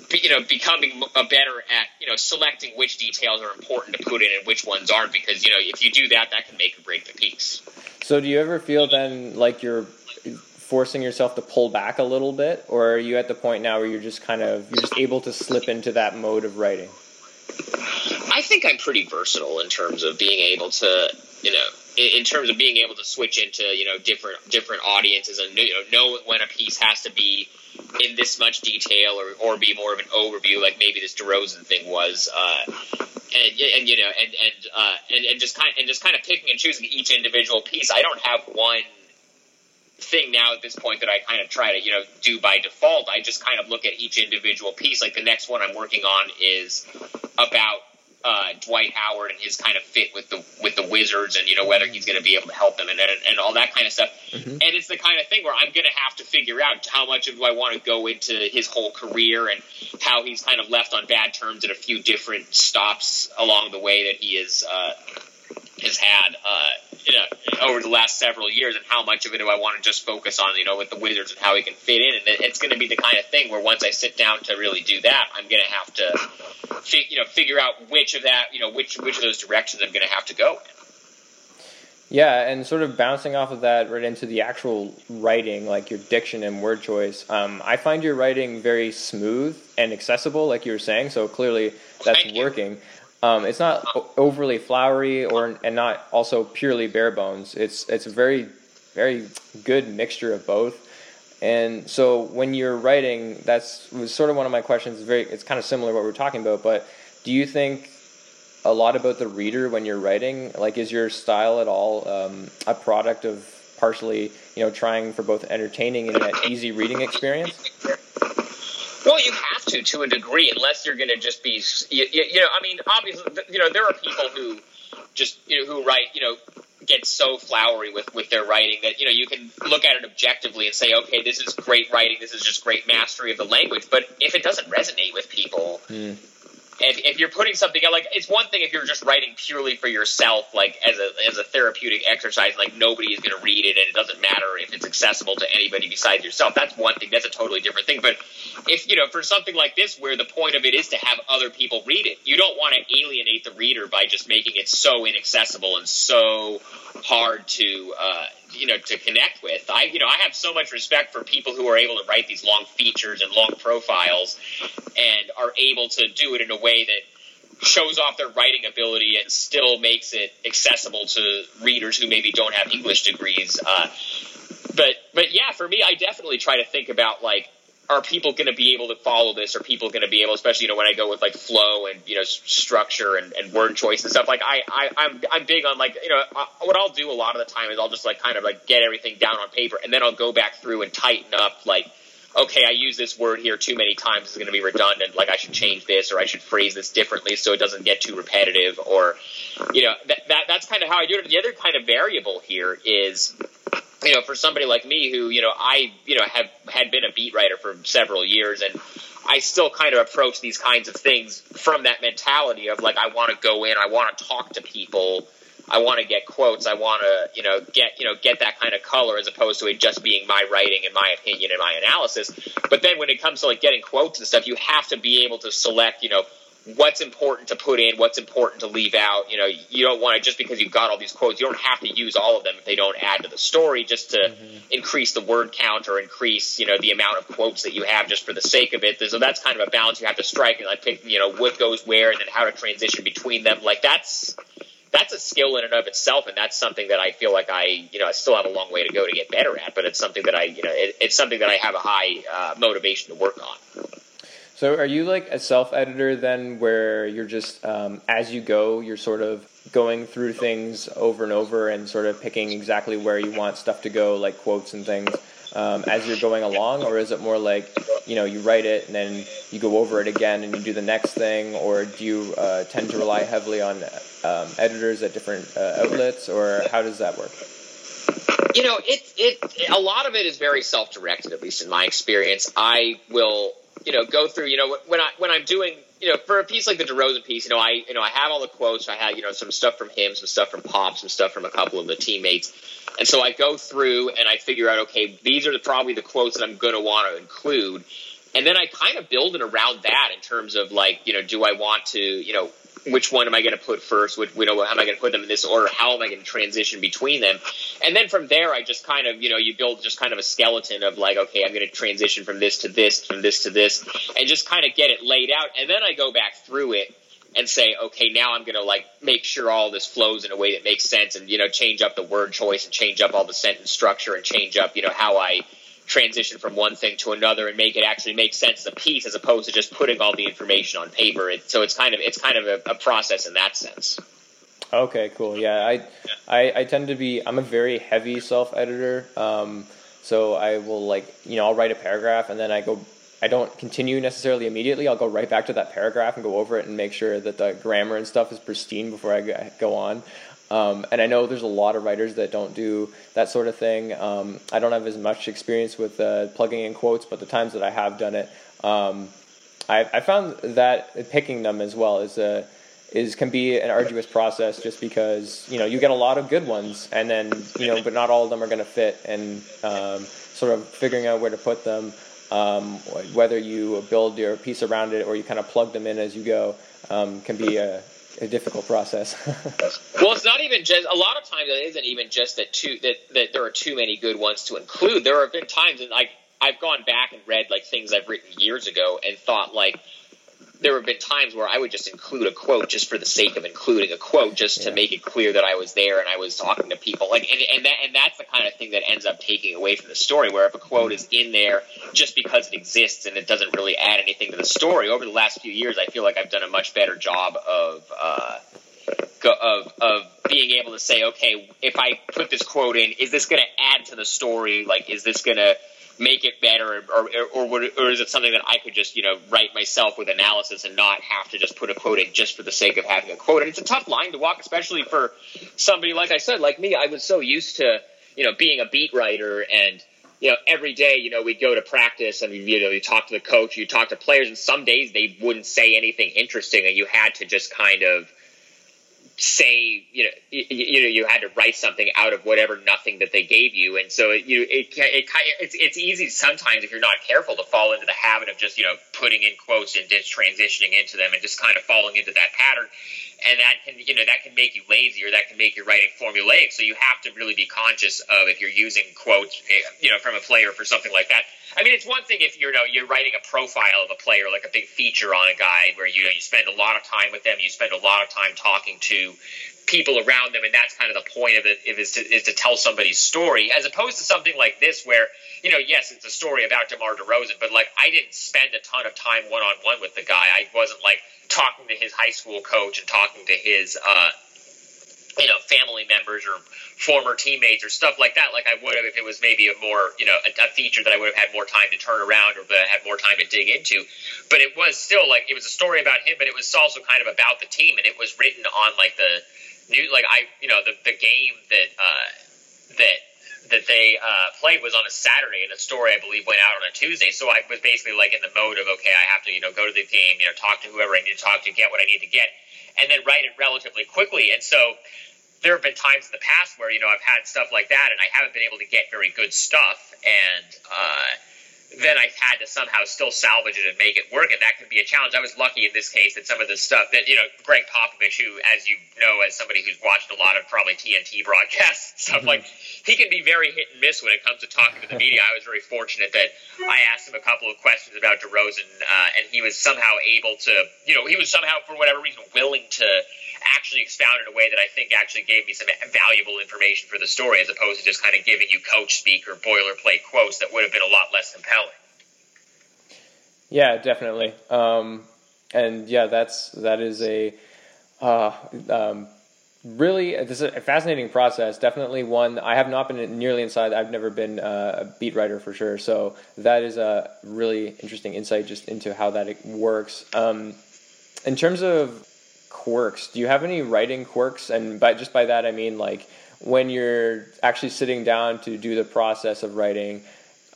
be, you know, becoming better at you know selecting which details are important to put in and which ones aren't, because you know if you do that, that can make or break the piece. So, do you ever feel then like you're forcing yourself to pull back a little bit, or are you at the point now where you're just kind of you're just able to slip into that mode of writing? I think I'm pretty versatile in terms of being able to, you know, in, terms of being able to switch into, you know, different different audiences and you know know when a piece has to be in this much detail or, or be more of an overview, like maybe this DeRozan thing was. Uh, and, and you know, and and, uh, and and just kind of, and just kind of picking and choosing each individual piece. I don't have one thing now at this point that I kind of try to you know do by default. I just kind of look at each individual piece. Like the next one I'm working on is about uh, Dwight Howard and his kind of fit with the with the Wizards, and you know whether he's going to be able to help them and and, and all that kind of stuff. Mm-hmm. And it's the kind of thing where I'm going to have to figure out how much do I want to go into his whole career and how he's kind of left on bad terms at a few different stops along the way that he is. Uh, has had uh, you know over the last several years, and how much of it do I want to just focus on you know with the Wizards and how he can fit in, and it's going to be the kind of thing where once I sit down to really do that, I'm going to have to you know figure out which of that you know which which of those directions I'm going to have to go. In. Yeah, and sort of bouncing off of that right into the actual writing, like your diction and word choice. Um, I find your writing very smooth and accessible, like you were saying. So clearly that's working. Um, it's not overly flowery or and not also purely bare bones. It's it's a very very good mixture of both. And so when you're writing, that's was sort of one of my questions. It's very it's kind of similar to what we are talking about. But do you think a lot about the reader when you're writing? Like, is your style at all um, a product of partially you know trying for both entertaining and an easy reading experience? Well, you have to to a degree, unless you're going to just be, you, you, know, I mean, obviously, you know, there are people who just, you know, who write, you know, get so flowery with, with their writing that, you know, you can look at it objectively and say, okay, this is great writing, this is just great mastery of the language. But if it doesn't resonate with people, mm. If, if you're putting something out, like it's one thing if you're just writing purely for yourself like as a as a therapeutic exercise like nobody is going to read it and it doesn't matter if it's accessible to anybody besides yourself. That's one thing that's a totally different thing. But if you know for something like this where the point of it is to have other people read it you don't want to alienate the reader by just making it so inaccessible and so hard to uh, you know to connect with. I you know I have so much respect for people who are able to write these long features and long profiles and are able to do it in a way that shows off their writing ability and still makes it accessible to readers who maybe don't have English degrees. Uh, but but yeah, for me, I definitely try to think about like are people going to be able to follow this? Are people going to be able, especially you know when I go with like flow and you know structure and, and word choice and stuff? Like I, I I'm I'm big on like you know I, what I'll do a lot of the time is I'll just like kind of like get everything down on paper and then I'll go back through and tighten up like okay I use this word here too many times it's going to be redundant like I should change this or I should phrase this differently so it doesn't get too repetitive or you know that, that that's kind of how I do it. The other kind of variable here is you know, for somebody like me who, you know, I, you know, have had been a beat writer for several years and I still kind of approach these kinds of things from that mentality of like, I want to go in, I want to talk to people, I want to get quotes, I want to, you know, get, you know, get that kind of color as opposed to it just being my writing and my opinion and my analysis. But then when it comes to like getting quotes and stuff, you have to be able to select, you know, what's important to put in, what's important to leave out. You know, you don't want to just because you've got all these quotes, you don't have to use all of them if they don't add to the story, just to mm-hmm. increase the word count or increase you know the amount of quotes that you have just for the sake of it. So that's kind of a balance you have to strike, and like pick you know what goes where, and then how to transition between them. Like that's that's a skill in and of itself, and that's something that I feel like I, you know, I still have a long way to go to get better at. But it's something that I, you know, it, it's something that I have a high uh, motivation to work on. So are you like a self editor then, where you're just um, as you go, you're sort of going through things over and over and sort of picking exactly where you want stuff to go, like quotes and things, um, as you're going along, or is it more like you know you write it and then you go over it again and you do the next thing, or do you uh, tend to rely heavily on um, editors at different uh, outlets, or how does that work? You know, it it a lot of it is very self directed, at least in my experience. I will you know, go through, you know, when I when I'm doing, you know, for a piece like the DeRozan piece, you know, I you know I have all the quotes. I have you know some stuff from him, some stuff from Pop, some stuff from a couple of the teammates, and so I go through and I figure out, okay, these are the, probably the quotes that I'm going to want to include, and then I kind of build it around that in terms of like, you know, do I want to, you know, which one am I going to put first? Which, you know, how am I going to put them in this order? How am I going to transition between them? And then from there, I just kind of, you know, you build just kind of a skeleton of like, okay, I'm going to transition from this to this, from this to this, and just kind of get it laid out. And then I go back through it and say, okay, now I'm going to like make sure all this flows in a way that makes sense and, you know, change up the word choice and change up all the sentence structure and change up, you know, how I, transition from one thing to another and make it actually make sense as a piece as opposed to just putting all the information on paper. It, so it's kind of it's kind of a, a, process in that sense. Okay, cool. Yeah, I, I, I tend to be I'm a very heavy self editor. Um, so I will like you know I'll write a paragraph and then I go I don't continue necessarily immediately. I'll go right back to that paragraph and go over it and make sure that the grammar and stuff is pristine before I go on. Um, and I know there's a lot of writers that don't do that sort of thing. Um, I don't have as much experience with uh, plugging in quotes, but the times that I have done it, um, I, I, found that picking them as well is a uh, is can be an arduous process just because you know you get a lot of good ones and then you know but not all of them are going to fit and um, sort of figuring out where to put them um, whether you build your piece around it or you kind of plug them in as you go um, can be a, a difficult process. well, it's not even just a lot of times it isn't even just that too that, that there are too many good ones to include. There have been times and like I've gone back and read like things I've written years ago and thought like there have been times where I would just include a quote just for the sake of including a quote, just yeah. to make it clear that I was there and I was talking to people. Like, and, and that and that's the kind of thing that ends up taking away from the story. Where if a quote is in there just because it exists and it doesn't really add anything to the story, over the last few years, I feel like I've done a much better job of. Uh, of of being able to say, okay, if I put this quote in, is this going to add to the story? Like, is this going to make it better, or or, or, or is it something that I could just you know write myself with analysis and not have to just put a quote in just for the sake of having a quote? And it's a tough line to walk, especially for somebody like I said, like me. I was so used to you know being a beat writer and you know, every day, you know, we'd go to practice and you know, you talk to the coach, you talk to players, and some days they wouldn't say anything interesting, and you had to just kind of say, you know, you, you know, you had to write something out of whatever nothing that they gave you, and so it, you, it, it, it's it's easy sometimes if you're not careful to fall into the habit of just you know putting in quotes and just transitioning into them and just kind of falling into that pattern and that can you know that can make you lazy or that can make your writing formulaic. So you have to really be conscious of if you're using quotes, eh, you know, from a player for something like that. I mean, it's one thing if you know you're writing a profile of a player, like a big feature on a guy, where you know you spend a lot of time with them, you spend a lot of time talking to people around them, and that's kind of the point of it if it is to, is to tell somebody's story, as opposed to something like this where you know, yes, it's a story about DeMar DeRozan, but like I didn't spend a ton of time one on one with the guy. I wasn't like talking to his high school coach and talking to his, uh, you know, family members or former teammates or stuff like that, like I would have if it was maybe a more, you know, a, a feature that I would have had more time to turn around or that I had more time to dig into. But it was still like it was a story about him, but it was also kind of about the team, and it was written on like the new, like I, you know, the the game that uh, that that they uh, played was on a Saturday, and the story I believe went out on a Tuesday. So I was basically like in the mode of okay, I have to you know go to the game, you know, talk to whoever I need to talk to, get what I need to get, and then write it relatively quickly. And so there have been times in the past where you know I've had stuff like that, and I haven't been able to get very good stuff, and uh, then I've had to somehow still salvage it and make it work, and that can be a challenge. I was lucky in this case that some of the stuff that you know Gregg Popovich, who, as you know, as somebody who's watched a lot of probably TNT broadcasts stuff like, he can be very hit and miss when it comes to talking to the media. I was very fortunate that I asked him a couple of questions about DeRozan, uh, and he was somehow able to, you know, he was somehow for whatever reason willing to actually expound in a way that I think actually gave me some valuable information for the story, as opposed to just kind of giving you coach speak or boilerplate quotes that would have been a lot less compelling. Yeah, definitely. Um, and yeah, that's that is a uh, um, really this is a fascinating process. Definitely one I have not been nearly inside. I've never been uh, a beat writer for sure. So that is a really interesting insight just into how that works. Um, in terms of quirks. Do you have any writing quirks? And by just by that I mean like when you're actually sitting down to do the process of writing,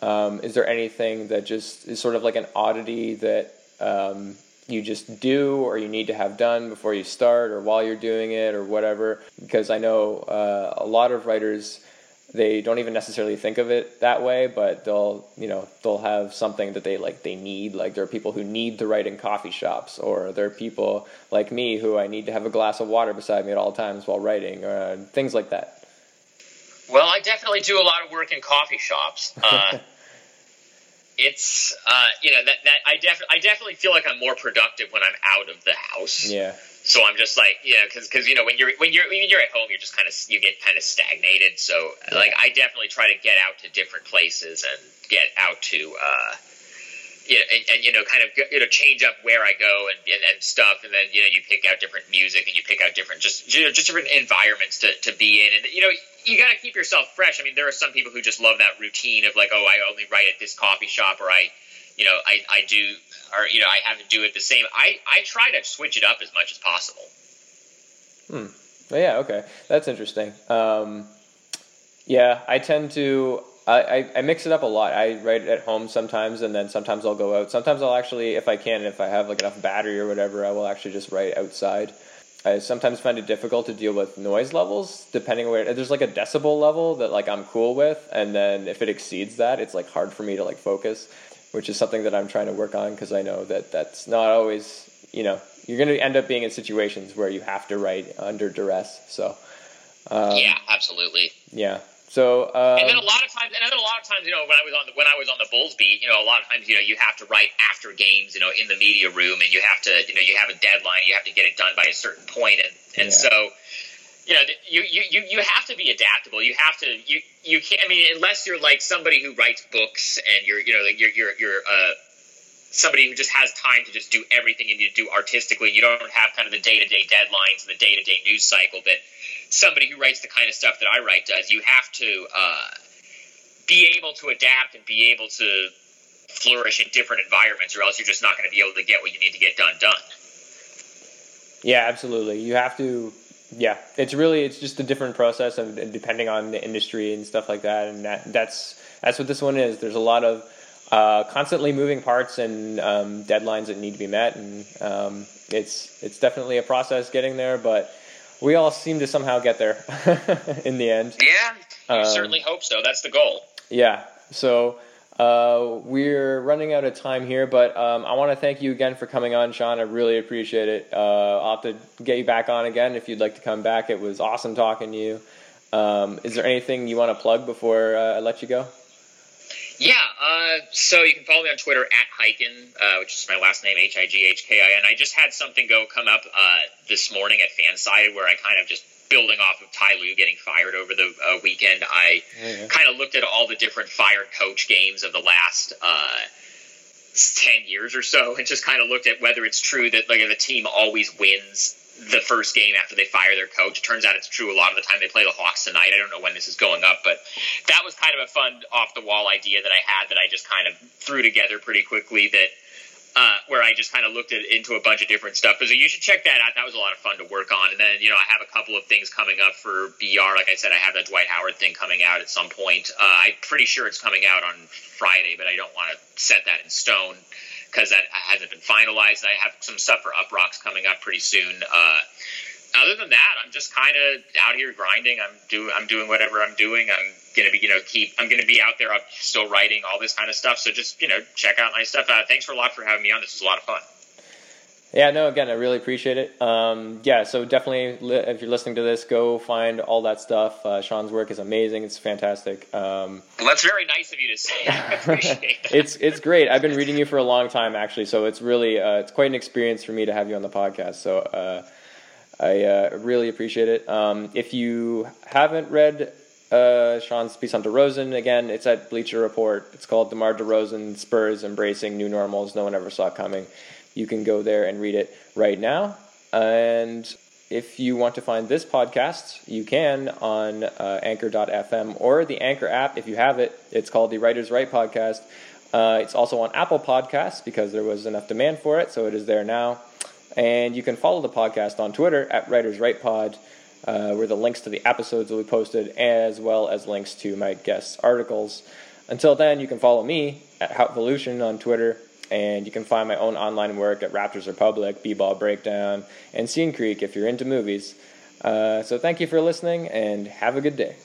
um, is there anything that just is sort of like an oddity that um, you just do or you need to have done before you start or while you're doing it or whatever? Because I know uh, a lot of writers they don't even necessarily think of it that way, but they'll you know they'll have something that they like they need. Like there are people who need to write in coffee shops, or there are people like me who I need to have a glass of water beside me at all times while writing, or uh, things like that. Well, I definitely do a lot of work in coffee shops. Uh, it's uh, you know that that I def- I definitely feel like I'm more productive when I'm out of the house. Yeah. So I'm just like, yeah, because because you know when you're when you're when you're at home, you're just kind of you get kind of stagnated. So yeah. like I definitely try to get out to different places and get out to. Uh, you know, and, and, you know, kind of you know, change up where I go and, and, and stuff, and then you know, you pick out different music and you pick out different just you know, just different environments to, to be in, and you know, you got to keep yourself fresh. I mean, there are some people who just love that routine of like, oh, I only write at this coffee shop, or I, you know, I, I do or you know I have to do it the same. I I try to switch it up as much as possible. Hmm. Yeah. Okay. That's interesting. Um, yeah, I tend to. I, I, mix it up a lot. I write at home sometimes, and then sometimes I'll go out. Sometimes I'll actually, if I can, if I have like enough battery or whatever, I will actually just write outside. I sometimes find it difficult to deal with noise levels, depending where there's like a decibel level that like I'm cool with, and then if it exceeds that, it's like hard for me to like focus which is something that I'm trying to work on because I know that that's not always, you know, you're going to end up being in situations where you have to write under duress. So, um, yeah, absolutely. Yeah. So, um, and then a lot of times, and then a lot of times, you know, when I was on the when I was on the Bulls beat, you know, a lot of times, you know, you have to write after games, you know, in the media room, and you have to, you know, you have a deadline, you have to get it done by a certain point, and and yeah. so you know, you, you, you have to be adaptable. You have to, you, you can't, I mean, unless you're like somebody who writes books and you're, you know, like you're, you're, you're, uh, somebody who just has time to just do everything you need to do artistically. You don't have kind of the day to day deadlines and the day to day news cycle that somebody who writes the kind of stuff that I write does. You have to, uh, be able to adapt and be able to flourish in different environments, or else you're just not going to be able to get what you need to get done done. Yeah, absolutely. You have to yeah, it's really it's just a different process of depending on the industry and stuff like that, and that that's that's what this one is. There's a lot of uh, constantly moving parts and um, deadlines that need to be met, and um, it's it's definitely a process getting there, but we all seem to somehow get there in the end. Yeah, um, certainly hope so. That's the goal. Yeah. So uh, we're running out of time here, but um, I want to thank you again for coming on, Sean. I really appreciate it. Uh, I'll have to get you back on again if you'd like to come back. It was awesome talking to you. Um, is there anything you want to plug before uh, I let you go? Yeah, uh, so you can follow me on Twitter at Highkin, uh, which is my last name, H I G H K I N. I just had something go come up uh, this morning at Fansided where I kind of just building off of Ty Lue getting fired over the uh, weekend, I yeah. kind of looked at all the different fired coach games of the last uh, ten years or so, and just kind of looked at whether it's true that like the team always wins the first game after they fire their coach. It turns out it's true a lot of the time. They play the Hawks tonight. I don't know when this is going up, but that was kind of a fun off the wall idea that I had that I just kind of threw together pretty quickly. That uh, where I just kind of looked at, into a bunch of different stuff. So you should check that out. That was a lot of fun to work on. And then, you know, I have a couple of things coming up for BR. Like I said, I have that Dwight Howard thing coming out at some point. Uh, I'm pretty sure it's coming out on Friday, but I don't want to set that in stone because that hasn't been finalized. I have some stuff for Uproxx coming up pretty soon. Uh, other than that, I'm just kind of out here grinding. I'm do I'm doing whatever I'm doing. I'm gonna be you know keep I'm gonna be out there. I'm still writing all this kind of stuff. So just you know check out my stuff. Uh, thanks for a lot for having me on. This was a lot of fun. Yeah, no, again, I really appreciate it. Um, yeah, so definitely, if you're listening to this, go find all that stuff. Uh, Sean's work is amazing; it's fantastic. Um, well, that's very nice of you to say. I appreciate that. it's it's great. I've been reading you for a long time, actually, so it's really uh, it's quite an experience for me to have you on the podcast. So uh, I uh, really appreciate it. Um, if you haven't read uh, Sean's piece on DeRozan, again, it's at Bleacher Report. It's called DeMar DeRozan Spurs Embracing New Normals No One Ever Saw Coming. You can go there and read it right now. And if you want to find this podcast, you can on uh, anchor.fm or the Anchor app if you have it. It's called the Writers Right Podcast. Uh, it's also on Apple Podcasts because there was enough demand for it, so it is there now. And you can follow the podcast on Twitter at Writers Right Pod, uh, where the links to the episodes will be posted, as well as links to my guest articles. Until then, you can follow me at Houtvolution on Twitter, and you can find my own online work at Raptors Republic, B-Ball Breakdown, and Scene Creek if you're into movies. Uh, so thank you for listening, and have a good day.